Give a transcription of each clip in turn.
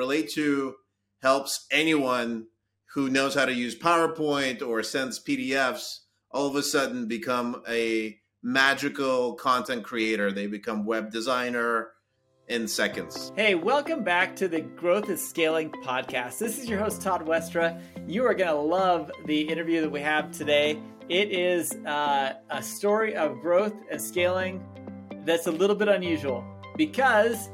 RELAYTO helps anyone who knows how to use PowerPoint or sends PDFs all of a sudden become a magical content creator. They become web designer in seconds. Hey, welcome back to the Growth and Scaling podcast. This is your host, Todd Westra. You are going to love the interview that we have today. It is uh, a story of growth and scaling that's a little bit unusual because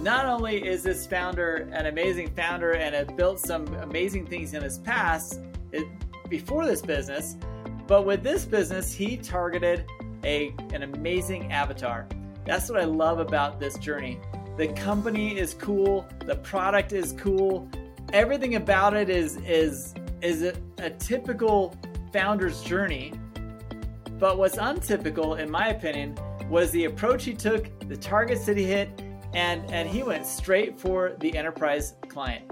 not only is this founder an amazing founder and have built some amazing things in his past it, before this business, but with this business, he targeted a, an amazing avatar. That's what I love about this journey. The company is cool, the product is cool, everything about it is is is a, a typical founder's journey. But what's untypical, in my opinion, was the approach he took, the targets that he hit, and and he went straight for the enterprise client.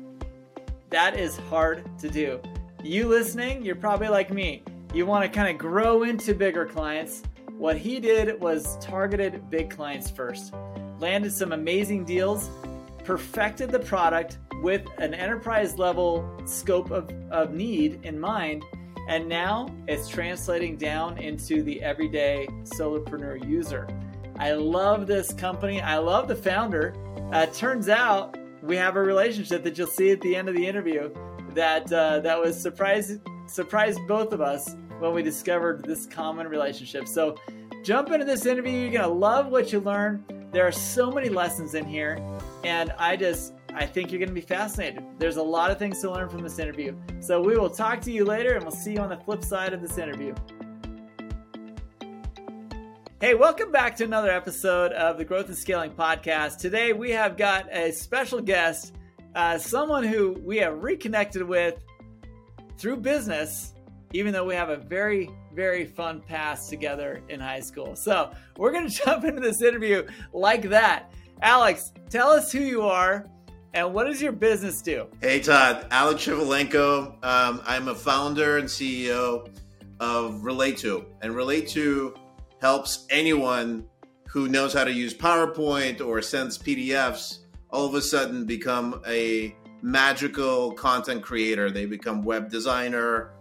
That is hard to do. You listening, you're probably like me. You want to kind of grow into bigger clients. What he did was targeted big clients first, landed some amazing deals, perfected the product with an enterprise level scope of, of need in mind, and now it's translating down into the everyday solopreneur user. I love this company. I love the founder. Uh, turns out we have a relationship that you'll see at the end of the interview that uh, that was surprised surprised both of us when we discovered this common relationship. So jump into this interview. You're gonna love what you learn. There are so many lessons in here, and I just I think you're gonna be fascinated. There's a lot of things to learn from this interview. So we will talk to you later, and we'll see you on the flip side of this interview. Hey, welcome back to another episode of the Growth and Scaling Podcast. Today we have got a special guest, uh, someone who we have reconnected with through business, even though we have a very, very fun past together in high school. So we're going to jump into this interview like that. Alex, tell us who you are and what does your business do? Hey, Todd. Alex Shevelenko. Um, I'm a founder and CEO of RELAYTO. and RELAYTO helps anyone who knows how to use PowerPoint or sends PDFs all of a sudden become a magical content creator. They become web designer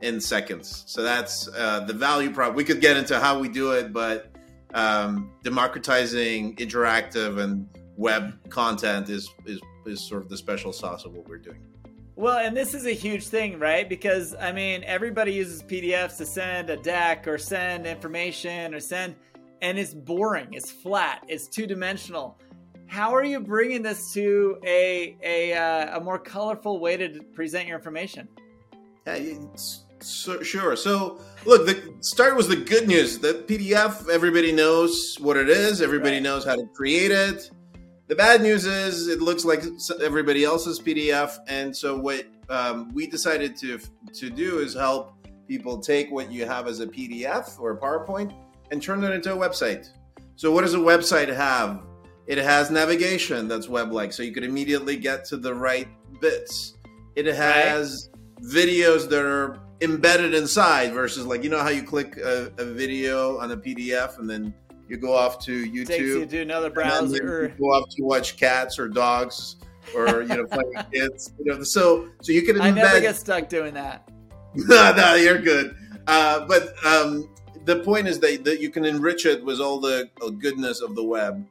in seconds. So that's uh, the value prop. We could get into how we do it, but um, democratizing interactive and web content is, is is sort of the special sauce of what we're doing. Well, and this is a huge thing, right? Because I mean, everybody uses PDFs to send a deck or send information or send, and it's boring, it's flat, it's two dimensional. How are you bringing this to a a, uh, a more colorful way to present your information? Yeah, so, sure. So, look, the start was the good news. The PDF, everybody knows what it is. Everybody right. knows how to create it. The bad news is it looks like everybody else's PDF, and so what um, we decided to to do is help people take what you have as a PDF or a PowerPoint and turn it into a website. So what does a website have? It has navigation that's web-like, so you could immediately get to the right bits. It has right. videos that are embedded inside versus like you know how you click a, a video on a PDF and then you go off to YouTube. Takes you to another browser. You go off to watch cats or dogs or you know playing kids. You know, so so you can. I never get stuck doing that. no, no, you're good. Uh, but um, the point is that, that you can enrich it with all the goodness of the web,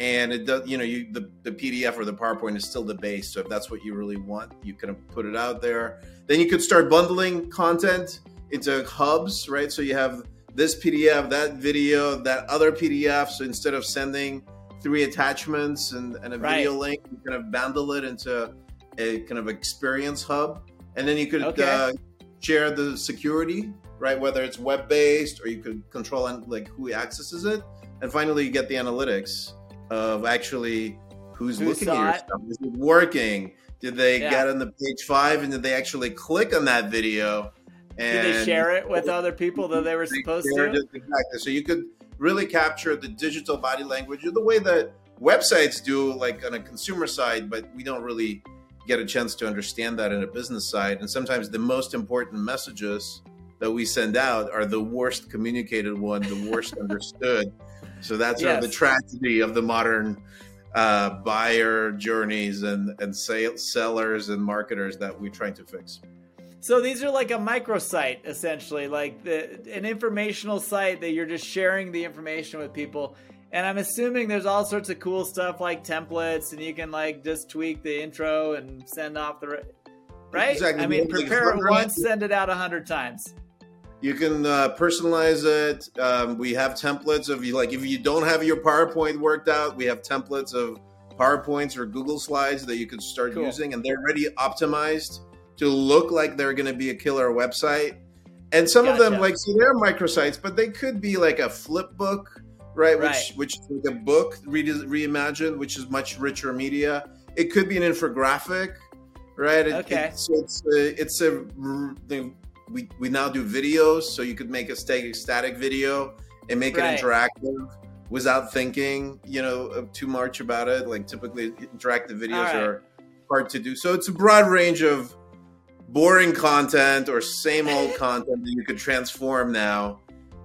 and it does. You know, you the, the PDF or the PowerPoint is still the base. So if that's what you really want, you can put it out there. Then you could start bundling content into hubs, right? So you have this PDF, that video, that other PDF. So instead of sending three attachments and, and a right. video link, you kind of bundle it into a kind of experience hub. And then you could okay. uh, share the security, right? Whether it's web based or you could control and like who accesses it. And finally, you get the analytics of actually who's who looking at your it? stuff. Is it working? Did they yeah. get on the page five and did they actually click on that video? And Did they share it with other people that they were supposed to? exactly. So you could really capture the digital body language the way that websites do, like on a consumer side, but we don't really get a chance to understand that in a business side. And sometimes the most important messages that we send out are the worst communicated one, the worst understood. So that's yes. sort of the tragedy of the modern uh, buyer journeys and and sales, sellers and marketers that we're trying to fix. So these are like a microsite, essentially, like the, an informational site that you're just sharing the information with people. And I'm assuming there's all sorts of cool stuff like templates, and you can like just tweak the intro and send off the right. Exactly. I mean, prepare it once, send it out a hundred times. You can uh, personalize it. Um, we have templates of you like if you don't have your PowerPoint worked out, we have templates of PowerPoints or Google Slides that you can start cool. using, and they're already optimized to look like they're going to be a killer website. And some gotcha. of them, like, so they're microsites, but they could be like a flip book, right? right. Which, which is like a book re- reimagined, which is much richer media. It could be an infographic, right? It, okay. It, so it's a, it's a we, we now do videos, so you could make a static static video and make right. it interactive without thinking, you know, too much about it. Like typically, interactive videos right. are hard to do. So it's a broad range of boring content or same old content that you could transform now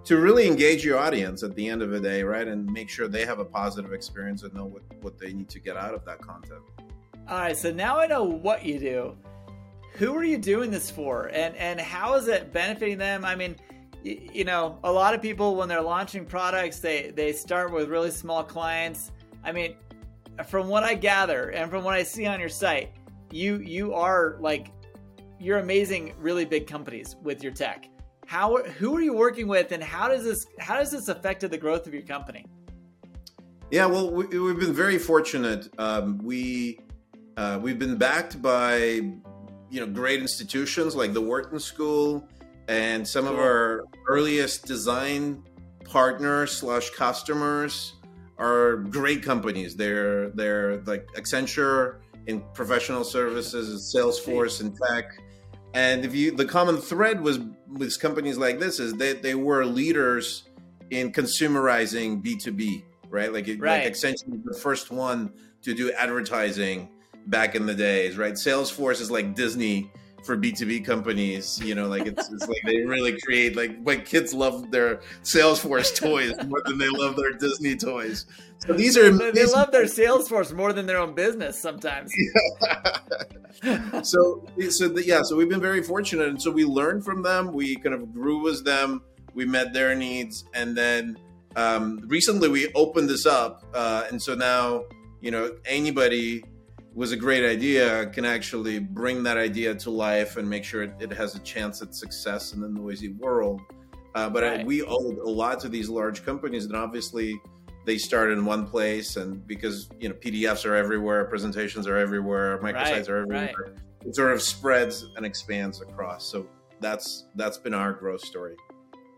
to really engage your audience at the end of the day, right? And make sure they have a positive experience and know what, what they need to get out of that content. All right, so now I know what you do. Who are you doing this for? And and how is it benefiting them? I mean, you, you know, a lot of people when they're launching products, they they start with really small clients. I mean, from what I gather and from what I see on your site, you you are like you're amazing really big companies with your tech. How who are you working with, and how does this how does this affected the growth of your company? Yeah, well, we, have been very fortunate. Um, we uh, we've been backed by you know great institutions like the Wharton School and some of our earliest design partners slash customers are great companies. They're they're like Accenture in professional services, Salesforce in tech, and if you, the common thread was with companies like this is that they were leaders in consumerizing B two B, right? Like, right. like Accenture was the first one to do advertising back in the days, right? Salesforce is like Disney for B2B companies, you know, like it's, it's like they really create like like kids love their Salesforce toys more than they love their Disney toys. So these are they, they love their Salesforce more than their own business sometimes. Yeah. so so the, yeah, so we've been very fortunate and so we learned from them, we kind of grew with them, we met their needs and then um, recently we opened this up uh, and so now, you know, anybody was a great idea can actually bring that idea to life and make sure it, it has a chance at success in the noisy world. Uh, but right. I, we owe a lot to these large companies, and obviously they start in one place, and because you know PDFs are everywhere, presentations are everywhere, microsites right. are everywhere, right. it sort of spreads and expands across. So that's that's been our growth story.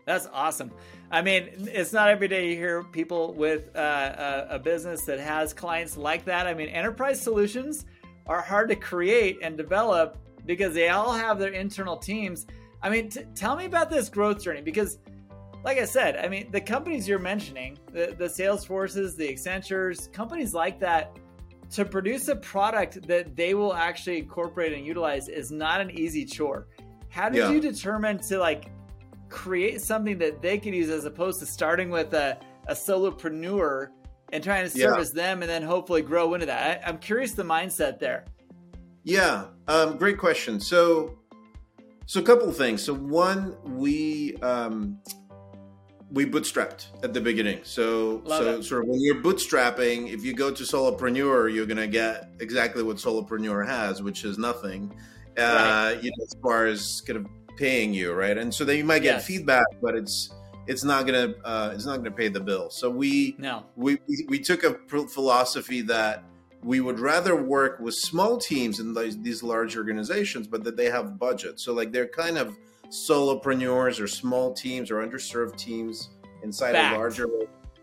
That's awesome. I mean, it's not every day you hear people with uh, a, a, business that has clients like that. I mean, enterprise solutions are hard to create and develop because they all have their internal teams. I mean, t- tell me about this growth journey because, like I said, I mean, the companies you're mentioning, the, the Salesforces, the Accentures, companies like that, to produce a product that they will actually incorporate and utilize is not an easy chore. How did yeah. you determine to like create something that they could use as opposed to starting with a, a solopreneur and trying to service yeah. them and then hopefully grow into that. I, am curious the mindset there. Yeah, um, great question. So, so a couple of things. So one, we um, we bootstrapped at the beginning. So Love so it. sort of when you're bootstrapping, if you go to solopreneur, you're gonna get exactly what solopreneur has, which is nothing. Uh, right. You know, as far as kind of paying you, right? And so then you might get yes. feedback, but it's it's not gonna uh, it's not gonna pay the bill. So we no we we took a philosophy that we would rather work with small teams in these, these large organizations, but that they have budget. So like they're kind of solopreneurs or small teams or underserved teams inside Fact. a larger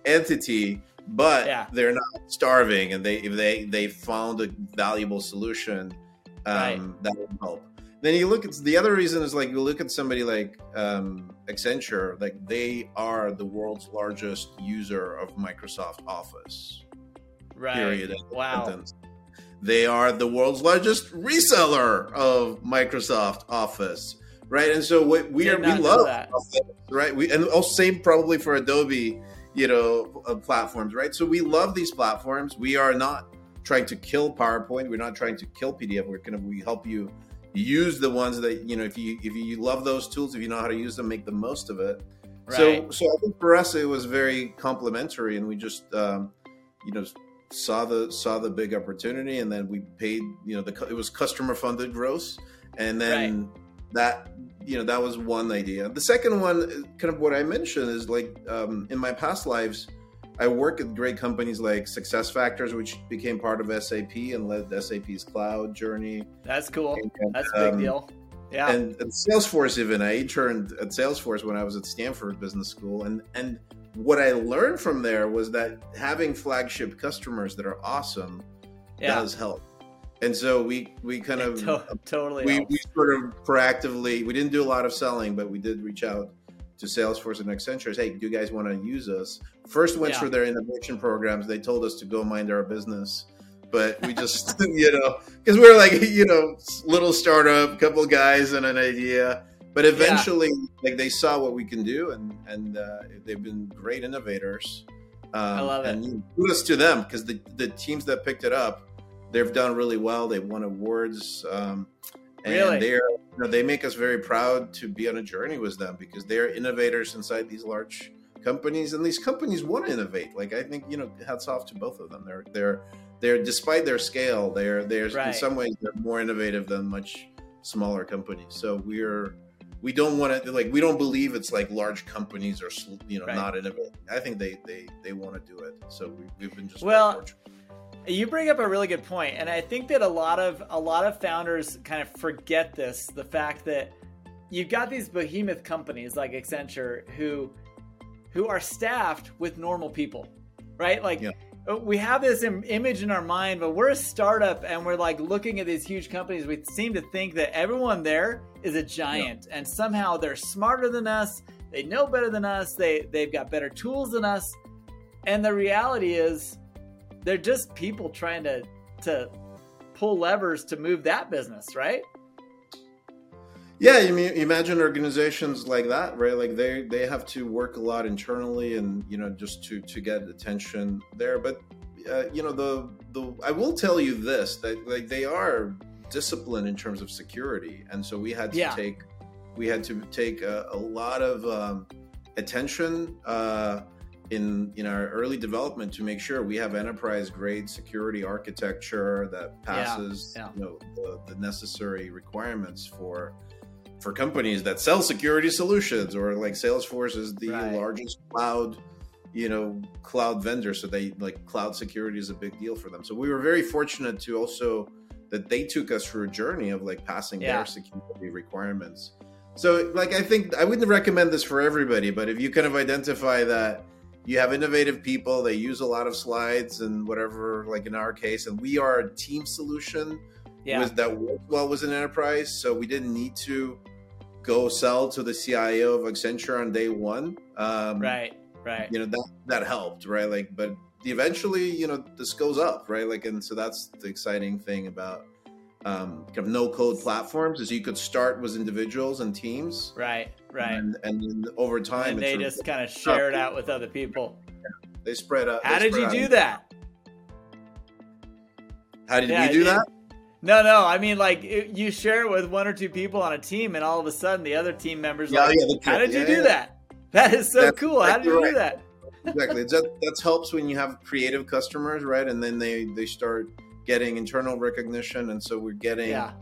entity, but yeah. they're not starving and they if they they found a valuable solution um, right. that would help then you look at the other reason is like you look at somebody like um, Accenture, like they are the world's largest user of Microsoft Office. Right. Period. Wow. Sentence. They are the world's largest reseller of Microsoft Office. Right. And so we, we are we love Office, right? We and also same probably for Adobe you know uh, platforms, right? So we love these platforms. We are not trying to kill PowerPoint. We're not trying to kill PDF. We're gonna we help you use the ones that you know if you if you love those tools, if you know how to use them, make the most of it. Right. So so I think for us it was very complementary, and we just um, you know saw the saw the big opportunity, and then we paid you know the it was customer funded growth, and then. Right. That you know that was one idea. The second one, kind of what I mentioned, is like um, in my past lives, I work at great companies like SuccessFactors, which became part of SAP and led SAP's cloud journey. That's cool. And, That's a big um, deal. Yeah. And, and Salesforce, even I interned at Salesforce when I was at Stanford Business School, and and what I learned from there was that having flagship customers that are awesome yeah. does help. And so we we kind of to- totally we, we sort of proactively we didn't do a lot of selling, but we did reach out to Salesforce and Accenture. Hey, do you guys want to use us? First went yeah. through their innovation programs. They told us to go mind our business, but we just you know because we are like you know little startup, couple guys and an idea. But eventually, yeah. like they saw what we can do, and and uh, they've been great innovators. Um, I love it. And kudos to them because the the teams that picked it up, they've done really well. They've won awards. Um, and really? they're you know, they make us very proud to be on a journey with them because they're innovators inside these large companies and these companies want to innovate like i think you know hats off to both of them they're they're they're despite their scale they're they're right. in some ways they're more innovative than much smaller companies so we're we don't want to like we don't believe it's like large companies are you know right. not innovating i think they they they want to do it so we, have been just well you bring up a really good point, and I think that a lot of a lot of founders kind of forget this: the fact that you've got these behemoth companies like Accenture who who are staffed with normal people, right? Like yeah. Uh, we have this Im- image in our mind, but we're a startup and we're like looking at these huge companies. We seem to think that everyone there is a giant, yeah. and somehow they're smarter than us. They know better than us. They they've got better tools than us. And the reality is they're just people trying to to pull levers to move that business, right? Yeah, you mean imagine organizations like that, right? Like they they have to work a lot internally, and you know just to to get attention there. But uh, you know the the I will tell you this that like they are disciplined in terms of security, and so we had to yeah. take we had to take a, a lot of um, attention. Uh, in in our early development to make sure we have enterprise grade security architecture that passes yeah, yeah. you know the, the, necessary requirements for for companies that sell security solutions or like Salesforce is the right. largest cloud you know cloud vendor so they like cloud security is a big deal for them so we were very fortunate to also that they took us through a journey of like passing yeah. their security requirements so like i think i wouldn't recommend this for everybody but if you kind of identify that you have innovative people they use a lot of slides and whatever like in our case and we are a team solution yeah. was that worked well was an enterprise so we didn't need to go sell to the cio of accenture on day one. Um, right right. you know that that helped right? Like but eventually you know this goes up right? Like and so that's the exciting thing about um, kind of no code platforms is you could start with individuals and teams right Right. And, and over time, and they just kind of share it out with other people. Yeah. They spread out. How did you do that? How did yeah, we do it, that? No, no. I mean, like it, you share it with one or two people on a team, and all of a sudden, the other team members yeah, like, yeah, "How did you do that? That is so that's cool. How did you right. do that?" exactly. That that helps when you have creative customers, right? And then they they start getting internal recognition, and so we're getting yeah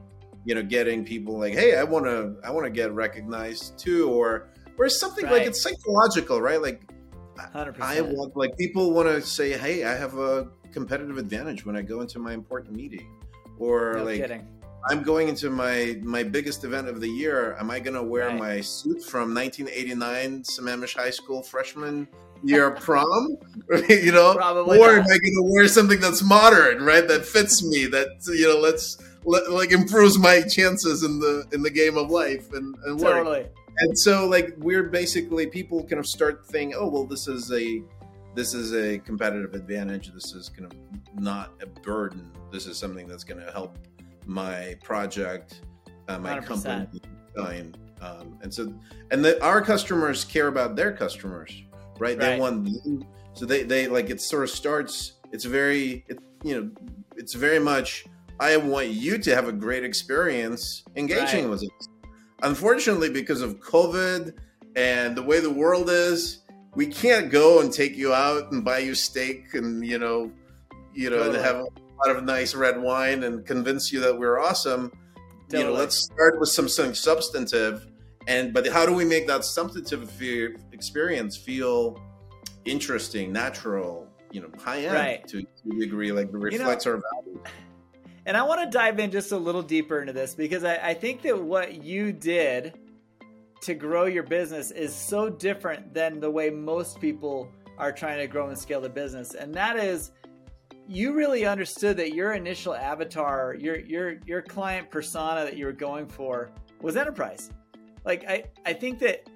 you know getting people like hey i want to i want to get recognized too or or something right. like it's psychological right like 100%. i want like people want to say hey i have a competitive advantage when i go into my important meeting or no like kidding. i'm going into my my biggest event of the year am i going to wear right. my suit from 1989 sammamish high school freshman year prom you know Probably or not. am i going to wear something that's modern right that fits me that you know let's like improves my chances in the in the game of life and, and work. Totally. And so like we're basically people kind of start thinking, oh well, this is a this is a competitive advantage. This is kind of not a burden. This is something that's going to help my project, uh, my 100%. company. Um, and so, and the, our customers care about their customers, right? Right. They want you, so they they like it sort of starts. It's very it, you know it's very much. I want you to have a great experience engaging Right. with us. Unfortunately, because of COVID and the way the world is, we can't go and take you out and buy you steak and you know, you know, Totally. and have a lot of nice red wine and convince you that we're awesome. You know, let's start with some something substantive. And but how do we make that substantive experience feel interesting, natural, you know, high end Right. to, to a degree, like know- reflects our value. And I want to dive in just a little deeper into this because I, I think that what you did to grow your business is so different than the way most people are trying to grow and scale the business. And that is you really understood that your initial avatar, your your your client persona that you were going for was enterprise. Like I, I think that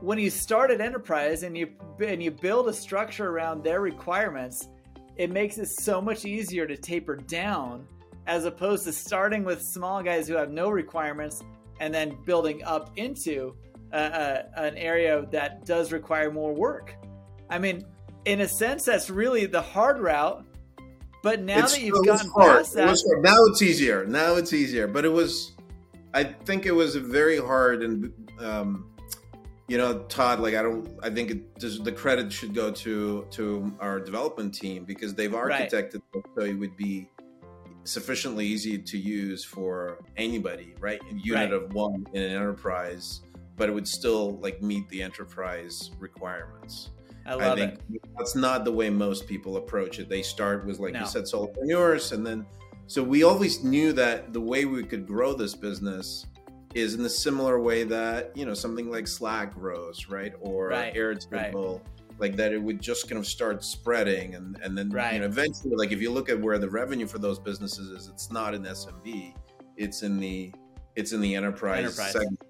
when you start at enterprise and you and you build a structure around their requirements, it makes it so much easier to taper down as opposed to starting with small guys who have no requirements and then building up into an area that does require more work. I mean, in a sense, that's really the hard route. But now It's- that you've gotten hard. past It that. Now it's easier. Now it's easier. But it was, I think it was very hard. And, um, you know, Todd, like, I don't, I think it, just the credit should go to, to our development team because they've architected it so it would be sufficiently easy to use for anybody, right? A unit Right. of one in an enterprise, but it would still like meet the enterprise requirements. I love I think it. that's not the way most people approach it. They start with, like No. you said, solopreneurs, and then so we always knew that the way we could grow this business is in the similar way that you know something like Slack grows, right, or Right, Airtable, like that. It would just kind of start spreading, and and then Right. you know eventually, like if you look at where the revenue for those businesses is, it's not in SMB, it's in the it's in the enterprise, Enterprise. segment.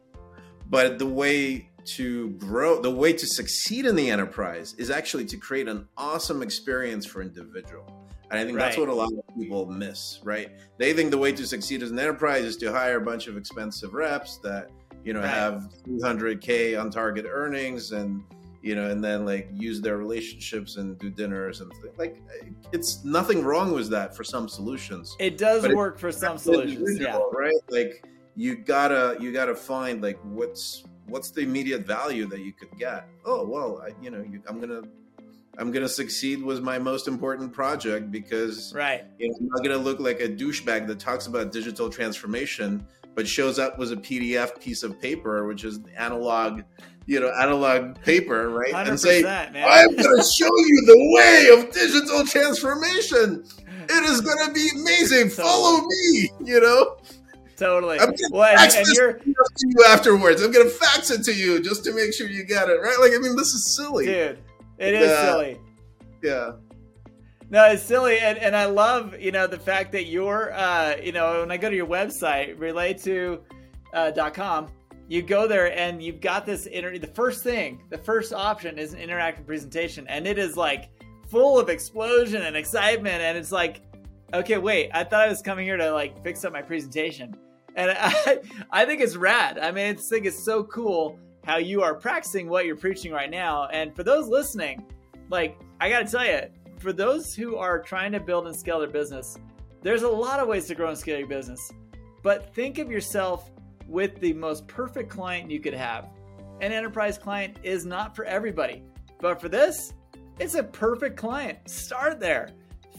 But the way to grow, the way to succeed in the enterprise is actually to create an awesome experience for individual. And I think that's what a lot of people miss, right? They think the way to succeed as an enterprise is to hire a bunch of expensive reps that, you know, Right. have 300k on target earnings and you know, and then like use their relationships and do dinners and th- like it's nothing wrong with that for some solutions It does but work for some solutions. Yeah. right? Like you gotta you gotta find like what's what's the immediate value that you could get. Oh well, I, you know, you, I'm gonna I'm gonna succeed was my most important project because Right. you know, I'm not gonna look like a douchebag that talks about digital transformation but shows up with a PDF piece of paper, which is analog, you know, analog paper, right? And say, man. I'm going to show you the way of digital transformation. It is going to be amazing. Follow me, you know? totally. I'm gonna Well, fax and this you're, to you afterwards. I'm going to fax it to you just to make sure you get it, right? Like, I mean, this is silly. dude. It is Yeah. silly. Yeah. No, it's silly, and, and I love you know the fact that you're uh, you know when I go to your website relayto uh, dot com, you go there and you've got this inter- the first thing, the first option is an interactive presentation, and it is like full of explosion and excitement, and it's like, okay, wait, I thought I was coming here to like fix up my presentation, and I I think it's rad. I mean, I think it's so cool how you are practicing what you're preaching right now, and for those listening, like I got to tell you for those who are trying to build and scale their business, there's a lot of ways to grow and scale your business. But think of yourself with the most perfect client you could have. An enterprise client is not for everybody, but for this, it's a perfect client. Start there.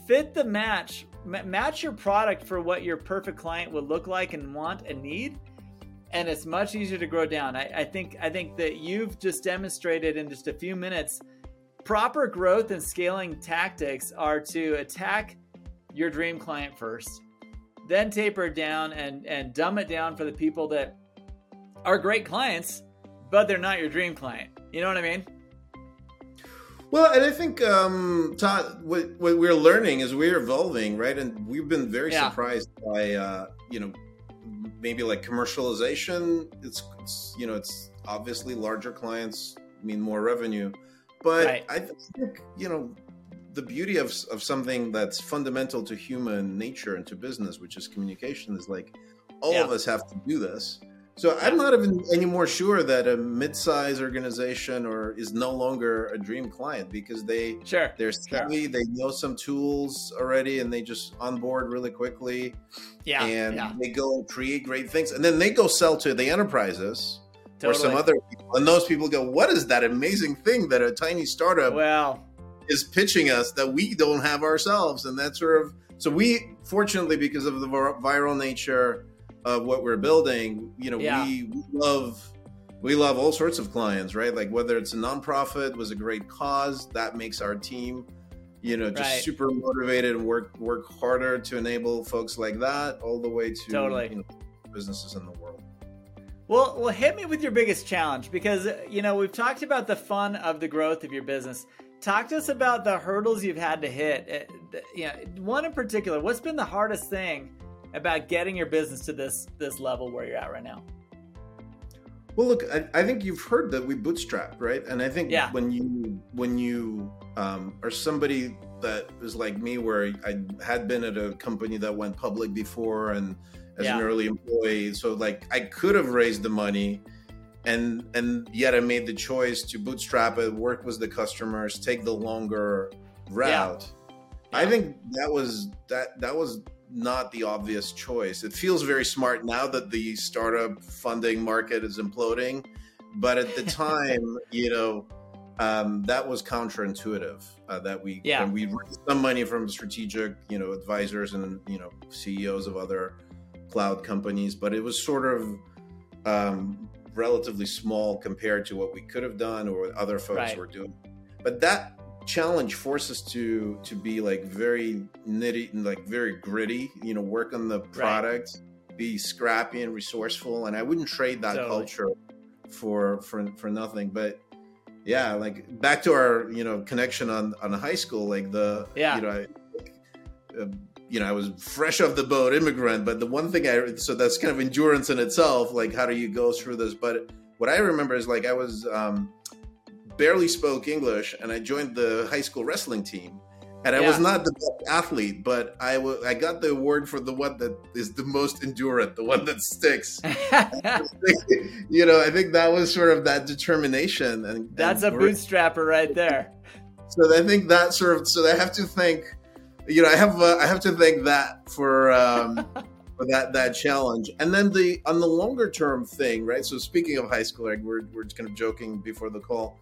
Fit the match, Ma- match your product for what your perfect client would look like and want and need. And it's much easier to grow down. I, I think I think that you've just demonstrated in just a few minutes proper growth and scaling tactics are to attack your dream client first, then taper it down and, and dumb it down for the people that are great clients, but they're not your dream client. You know what I mean? Well, and I think, um, Todd, what, what we're learning is we're evolving, right? And we've been very Yeah. surprised by, uh, you know, maybe like commercialization. It's, it's, you know, it's obviously larger clients mean more revenue, but Right. I think, you know, the beauty of, of something that's fundamental to human nature and to business, which is communication, is like all Yeah. of us have to do this. So I'm not even any more sure that a mid-size organization or is no longer a dream client because they sure they're savvy, sure. they know some tools already, and they just onboard really quickly. Yeah, and yeah. they go create great things, and then they go sell to the enterprises totally. or some other people, and those people go, "What is that amazing thing that a tiny startup well is pitching us that we don't have ourselves?" And that sort of so we fortunately because of the viral nature of what we're building, you know, yeah. we, we love we love all sorts of clients, right? Like whether it's a nonprofit was a great cause, that makes our team, you know, just right. super motivated and work work harder to enable folks like that, all the way to totally. you know, businesses in the world. Well, well, hit me with your biggest challenge because you know we've talked about the fun of the growth of your business. Talk to us about the hurdles you've had to hit. Uh, you know, one in particular. What's been the hardest thing about getting your business to this this level where you're at right now? Well, look, I, I think you've heard that we bootstrap, right? And I think yeah. when you when you um, are somebody that is like me, where I had been at a company that went public before, and as yeah. an early employee, so like I could have raised the money, and and yet I made the choice to bootstrap it, work with the customers, take the longer route. Yeah. I think that was that that was not the obvious choice. It feels very smart now that the startup funding market is imploding, but at the time, you know, um, that was counterintuitive. Uh, that we yeah. we raised some money from strategic, you know, advisors and you know CEOs of other cloud companies, but it was sort of um, relatively small compared to what we could have done or what other folks right. were doing. But that challenge forces us to to be like very nitty and like very gritty you know work on the product right. be scrappy and resourceful and i wouldn't trade that totally. culture for for for nothing but yeah like back to our you know connection on on high school like the yeah you know I, uh, you know i was fresh off the boat immigrant but the one thing i so that's kind of endurance in itself like how do you go through this but what i remember is like i was um barely spoke English, and I joined the high school wrestling team. And I yeah. was not the best athlete, but I, w- I got the award for the one that is the most endurant, the one that sticks. you know, I think that was sort of that determination. And that's and a bootstrapper right there. So I think that sort of. So I have to think. You know, I have uh, I have to thank that for um, for that that challenge. And then the on the longer term thing, right? So speaking of high school, like we're we're just kind of joking before the call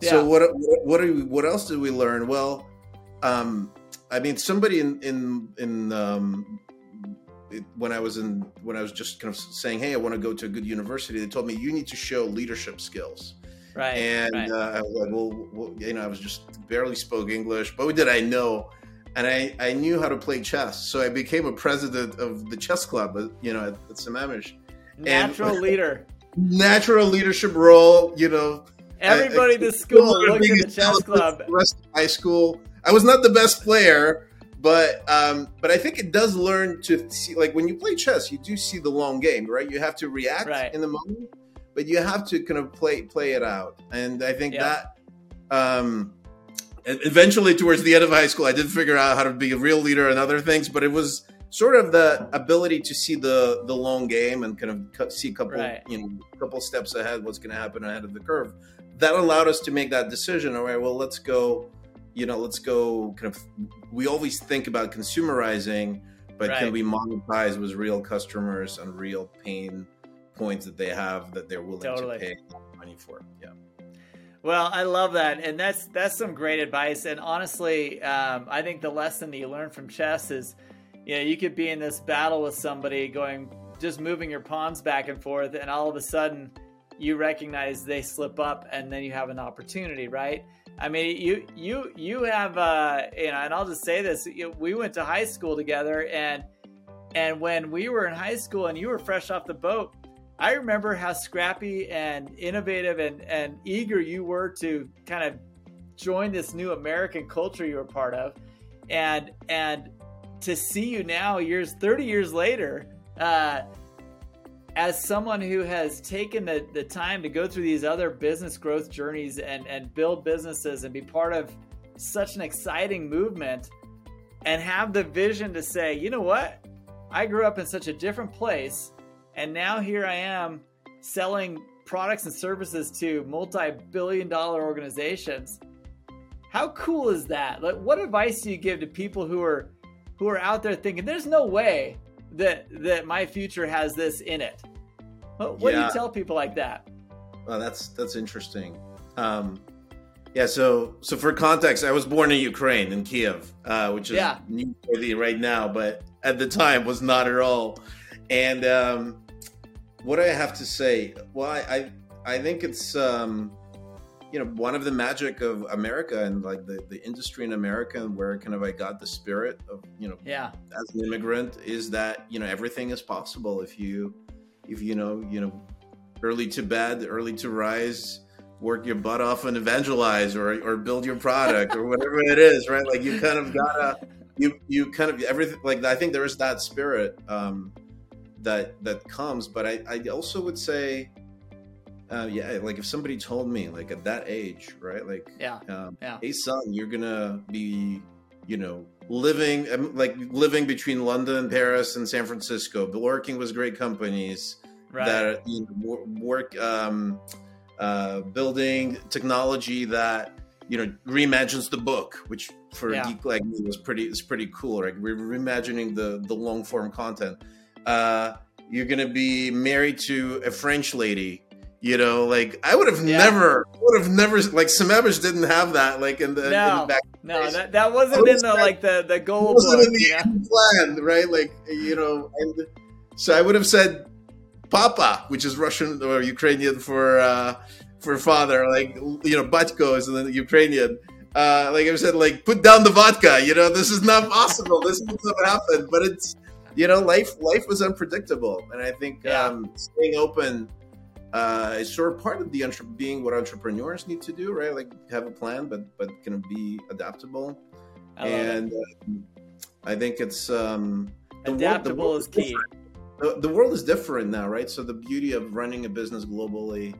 yeah. So what what are we, what else did we learn? Well, um, I mean, somebody in in in um, it, when I was in when I was just kind of saying, "Hey, I want to go to a good university," they told me you need to show leadership skills. Right. And right. Uh, I was like, well, well, you know, I was just barely spoke English, but what did I know? And I, I knew how to play chess, so I became a president of the chess club, uh, you know, at, at Sammamish. Natural and, leader. Natural leadership role, you know, Everybody at the school looks at the chess club. The rest of high school, I was not the best player, but um, but I think it does learn to see. Like when you play chess, you do see the long game, right? You have to react right. in the moment, but you have to kind of play play it out. And I think yeah. that um, eventually, towards the end of high school, I did figure out how to be a real leader and other things. But it was sort of the ability to see the the long game and kind of see a couple right. you know couple steps ahead what's going to happen ahead of the curve that allowed us to make that decision all right well let's go you know let's go kind of we always think about consumerizing but right. can we monetize with real customers and real pain points that they have that they're willing totally. to pay money for yeah well, I love that, and that's that's some great advice. And honestly, um, I think the lesson that you learn from chess is, you know, you could be in this battle with somebody, going just moving your pawns back and forth, and all of a sudden, you recognize they slip up and then you have an opportunity, right? I mean, you you you have uh, you know, and I'll just say this: you, we went to high school together, and and when we were in high school and you were fresh off the boat, I remember how scrappy and innovative and and eager you were to kind of join this new American culture you were part of, and and to see you now, years thirty years later. Uh, as someone who has taken the, the time to go through these other business growth journeys and, and build businesses and be part of such an exciting movement and have the vision to say, you know what? I grew up in such a different place. And now here I am selling products and services to multi-billion dollar organizations. How cool is that? Like what advice do you give to people who are who are out there thinking there's no way that that my future has this in it? What, what yeah. do you tell people like that? Well, that's that's interesting. Um, yeah, so so for context, I was born in Ukraine in Kiev, uh, which is yeah. newsworthy right now, but at the time was not at all. And um, what I have to say, well, I I, I think it's um, you know one of the magic of America and like the, the industry in America and where kind of I got the spirit of you know yeah as an immigrant is that you know everything is possible if you if you know you know early to bed, early to rise, work your butt off and evangelize or or build your product or whatever it is, right? Like you kind of gotta you you kind of everything like I think there is that spirit um, that that comes, but I I also would say. Uh, yeah, like if somebody told me, like at that age, right? Like, yeah, um, yeah. Hey, son, you're gonna be, you know, living um, like living between London, Paris, and San Francisco, but working with great companies, right. that you know, work um, uh, building technology that you know reimagines the book, which for yeah. a geek like me was pretty is pretty cool. Right, we're reimagining the the long form content. Uh, you're gonna be married to a French lady. You know, like I would have yeah. never, would have never, like Sammamish didn't have that, like in the, no, in the no, that, that wasn't in the like the the goal wasn't book, in the yeah. plan, right? Like you know, and so I would have said Papa, which is Russian or Ukrainian for uh, for father, like you know, Batko is the Ukrainian. Uh, like I said, like put down the vodka. You know, this is not possible. this is not happen. But it's you know, life life was unpredictable, and I think yeah. um, staying open uh, is sort of part of the entre- being what entrepreneurs need to do, right? Like have a plan, but but can be adaptable. I and uh, I think it's um, adaptable is key. The, the world is different now, right? So the beauty of running a business globally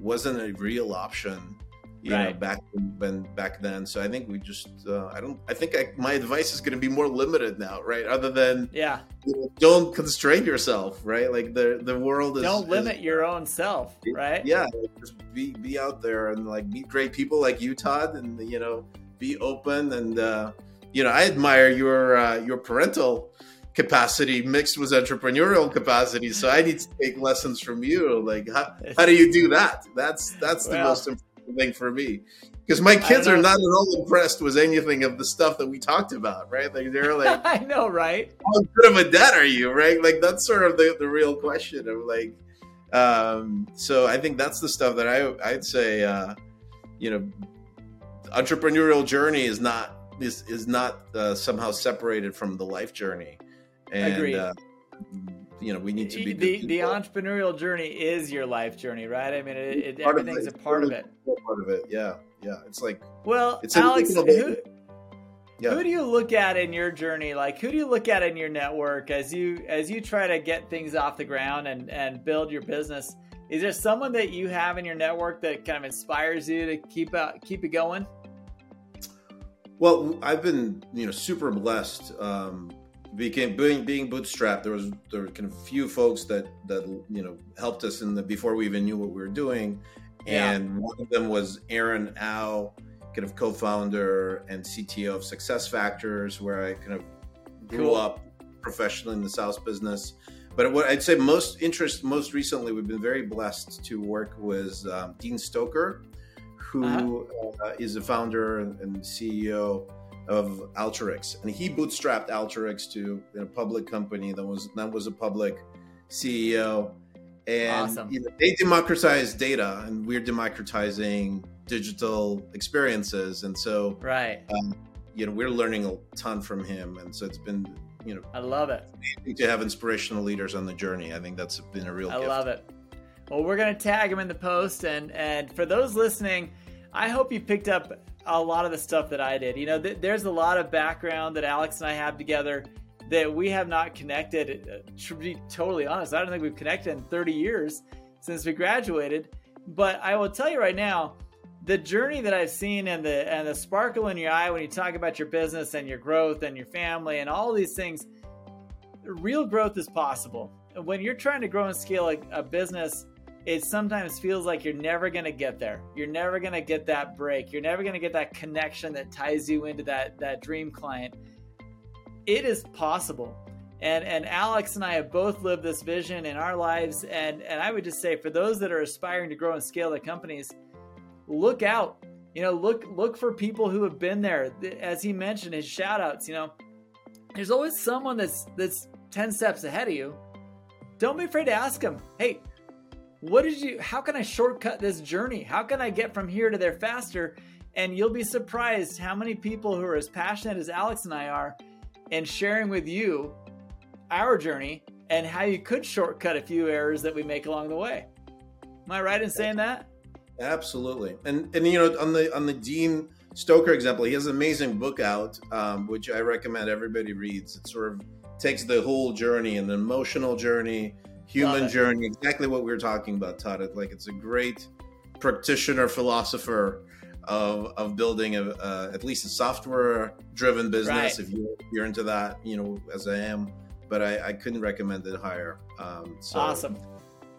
wasn't a real option you right. know back when back then so i think we just uh, i don't i think I, my advice is going to be more limited now right other than yeah you know, don't constrain yourself right like the the world is don't limit is, your own self right yeah just be be out there and like meet great people like you todd and you know be open and uh you know i admire your uh your parental capacity mixed with entrepreneurial capacity. So I need to take lessons from you. Like, how, how do you do that? That's that's the well, most important thing for me. Because my kids are not at all impressed with anything of the stuff that we talked about, right? Like they're like, I know, right? How good of a dad are you, right? Like that's sort of the, the real question of like, um, so I think that's the stuff that I I'd say, uh, you know, entrepreneurial journey is not is is not uh, somehow separated from the life journey. And, Agreed. Uh, you know, we need to be the, the entrepreneurial journey is your life journey, right? I mean, it, it, everything's a part of it. Part of it, yeah, yeah. It's like well, it's Alex, who, yeah. who do you look at in your journey? Like, who do you look at in your network as you as you try to get things off the ground and and build your business? Is there someone that you have in your network that kind of inspires you to keep out keep it going? Well, I've been you know super blessed. Um, became being being bootstrapped there was there were kind of few folks that that you know helped us in the before we even knew what we were doing and yeah. one of them was aaron au kind of co-founder and cto of SuccessFactors where i kind of grew cool. up professionally in the SaaS business but what i'd say most interest most recently we've been very blessed to work with um, Dean Stoecker who uh-huh. uh, is the founder and ceo of Alteryx, and he bootstrapped Alteryx to a public company that was that was a public CEO, and awesome. you know, they democratized data, and we're democratizing digital experiences, and so right, um, you know, we're learning a ton from him, and so it's been you know, I love it to have inspirational leaders on the journey. I think that's been a real. I gift. love it. Well, we're gonna tag him in the post, and and for those listening, I hope you picked up a lot of the stuff that I did. You know, th- there's a lot of background that Alex and I have together that we have not connected. Uh, to be totally honest, I don't think we've connected in 30 years since we graduated. But I will tell you right now, the journey that I've seen and the and the sparkle in your eye when you talk about your business and your growth and your family and all these things, real growth is possible. When you're trying to grow and scale a, a business it sometimes feels like you're never going to get there. You're never going to get that break. You're never going to get that connection that ties you into that that dream client. It is possible. And and Alex and I have both lived this vision in our lives and and I would just say for those that are aspiring to grow and scale their companies, look out. You know, look look for people who have been there. As he mentioned his shout outs, you know, there's always someone that's that's 10 steps ahead of you. Don't be afraid to ask them, "Hey, what did you how can i shortcut this journey? How can i get from here to there faster? And you'll be surprised how many people who are as passionate as alex and i are and sharing with you our journey and how you could shortcut a few errors that we make along the way. Am i right in saying that? Absolutely. And and you know on the on the Dean Stoecker example he has an amazing book out um, which i recommend everybody reads. It sort of takes the whole journey an emotional journey human journey, exactly what we were talking about, Todd. Like it's a great practitioner philosopher of of building a uh, at least a software driven business. Right. If you you're into that, you know, as I am, but I, I couldn't recommend it higher. Um, so awesome,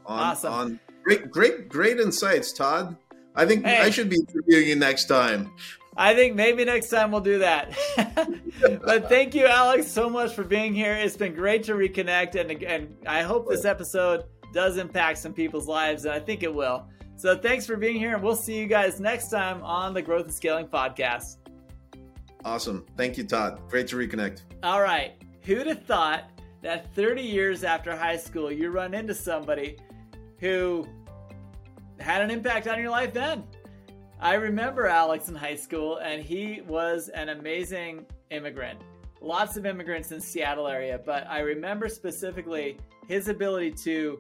on, awesome, on great, great, great insights, Todd. I think hey. I should be interviewing you next time. I think maybe next time we'll do that. but thank you, Alex, so much for being here. It's been great to reconnect, and and I hope this episode does impact some people's lives, and I think it will. So thanks for being here, and we'll see you guys next time on the Growth and Scaling Podcast. Awesome. Thank you, Todd. Great to reconnect. All right. Who'd have thought that 30 years after high school, you run into somebody who had an impact on your life then? I remember Alex in high school, and he was an amazing immigrant. Lots of immigrants in Seattle area, but I remember specifically his ability to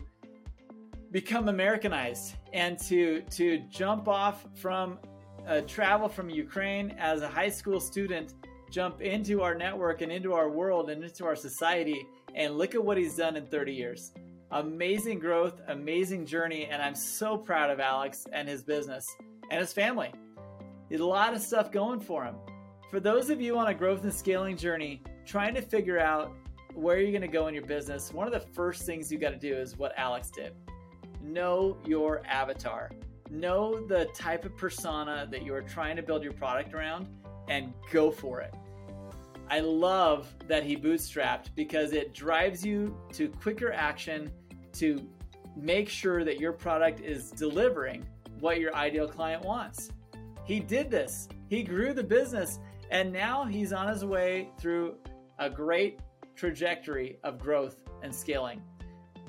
become Americanized and to to jump off from uh, travel from Ukraine as a high school student, jump into our network and into our world and into our society, and look at what he's done in 30 years. Amazing growth, amazing journey, and I'm so proud of Alex and his business and his family. He had a lot of stuff going for him. For those of you on a growth and scaling journey, trying to figure out where you're going to go in your business, one of the first things you got to do is what Alex did know your avatar, know the type of persona that you are trying to build your product around, and go for it. I love that he bootstrapped because it drives you to quicker action to make sure that your product is delivering what your ideal client wants. He did this, he grew the business, and now he's on his way through a great trajectory of growth and scaling.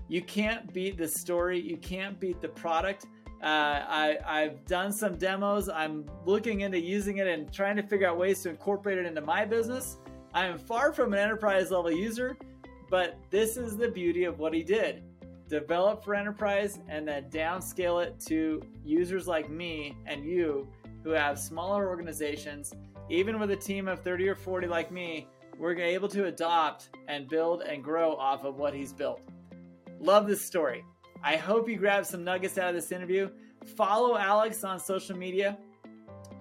You can't beat the story, you can't beat the product. Uh, I, I've done some demos. I'm looking into using it and trying to figure out ways to incorporate it into my business. I am far from an enterprise level user, but this is the beauty of what he did develop for enterprise, and then downscale it to users like me and you who have smaller organizations. Even with a team of 30 or 40 like me, we're able to adopt and build and grow off of what he's built. Love this story. I hope you grab some nuggets out of this interview. Follow Alex on social media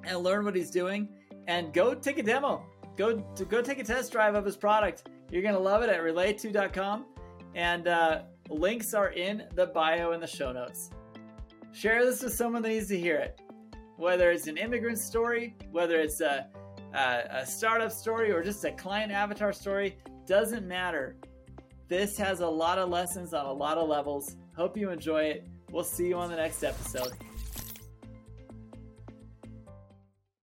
and learn what he's doing. And go take a demo. Go to go take a test drive of his product. You're gonna love it at relayto.com. And uh, Links are in the bio in the show notes. Share this with someone that needs to hear it. Whether it's an immigrant story, whether it's a, a, a startup story, or just a client avatar story, doesn't matter. This has a lot of lessons on a lot of levels. Hope you enjoy it. We'll see you on the next episode.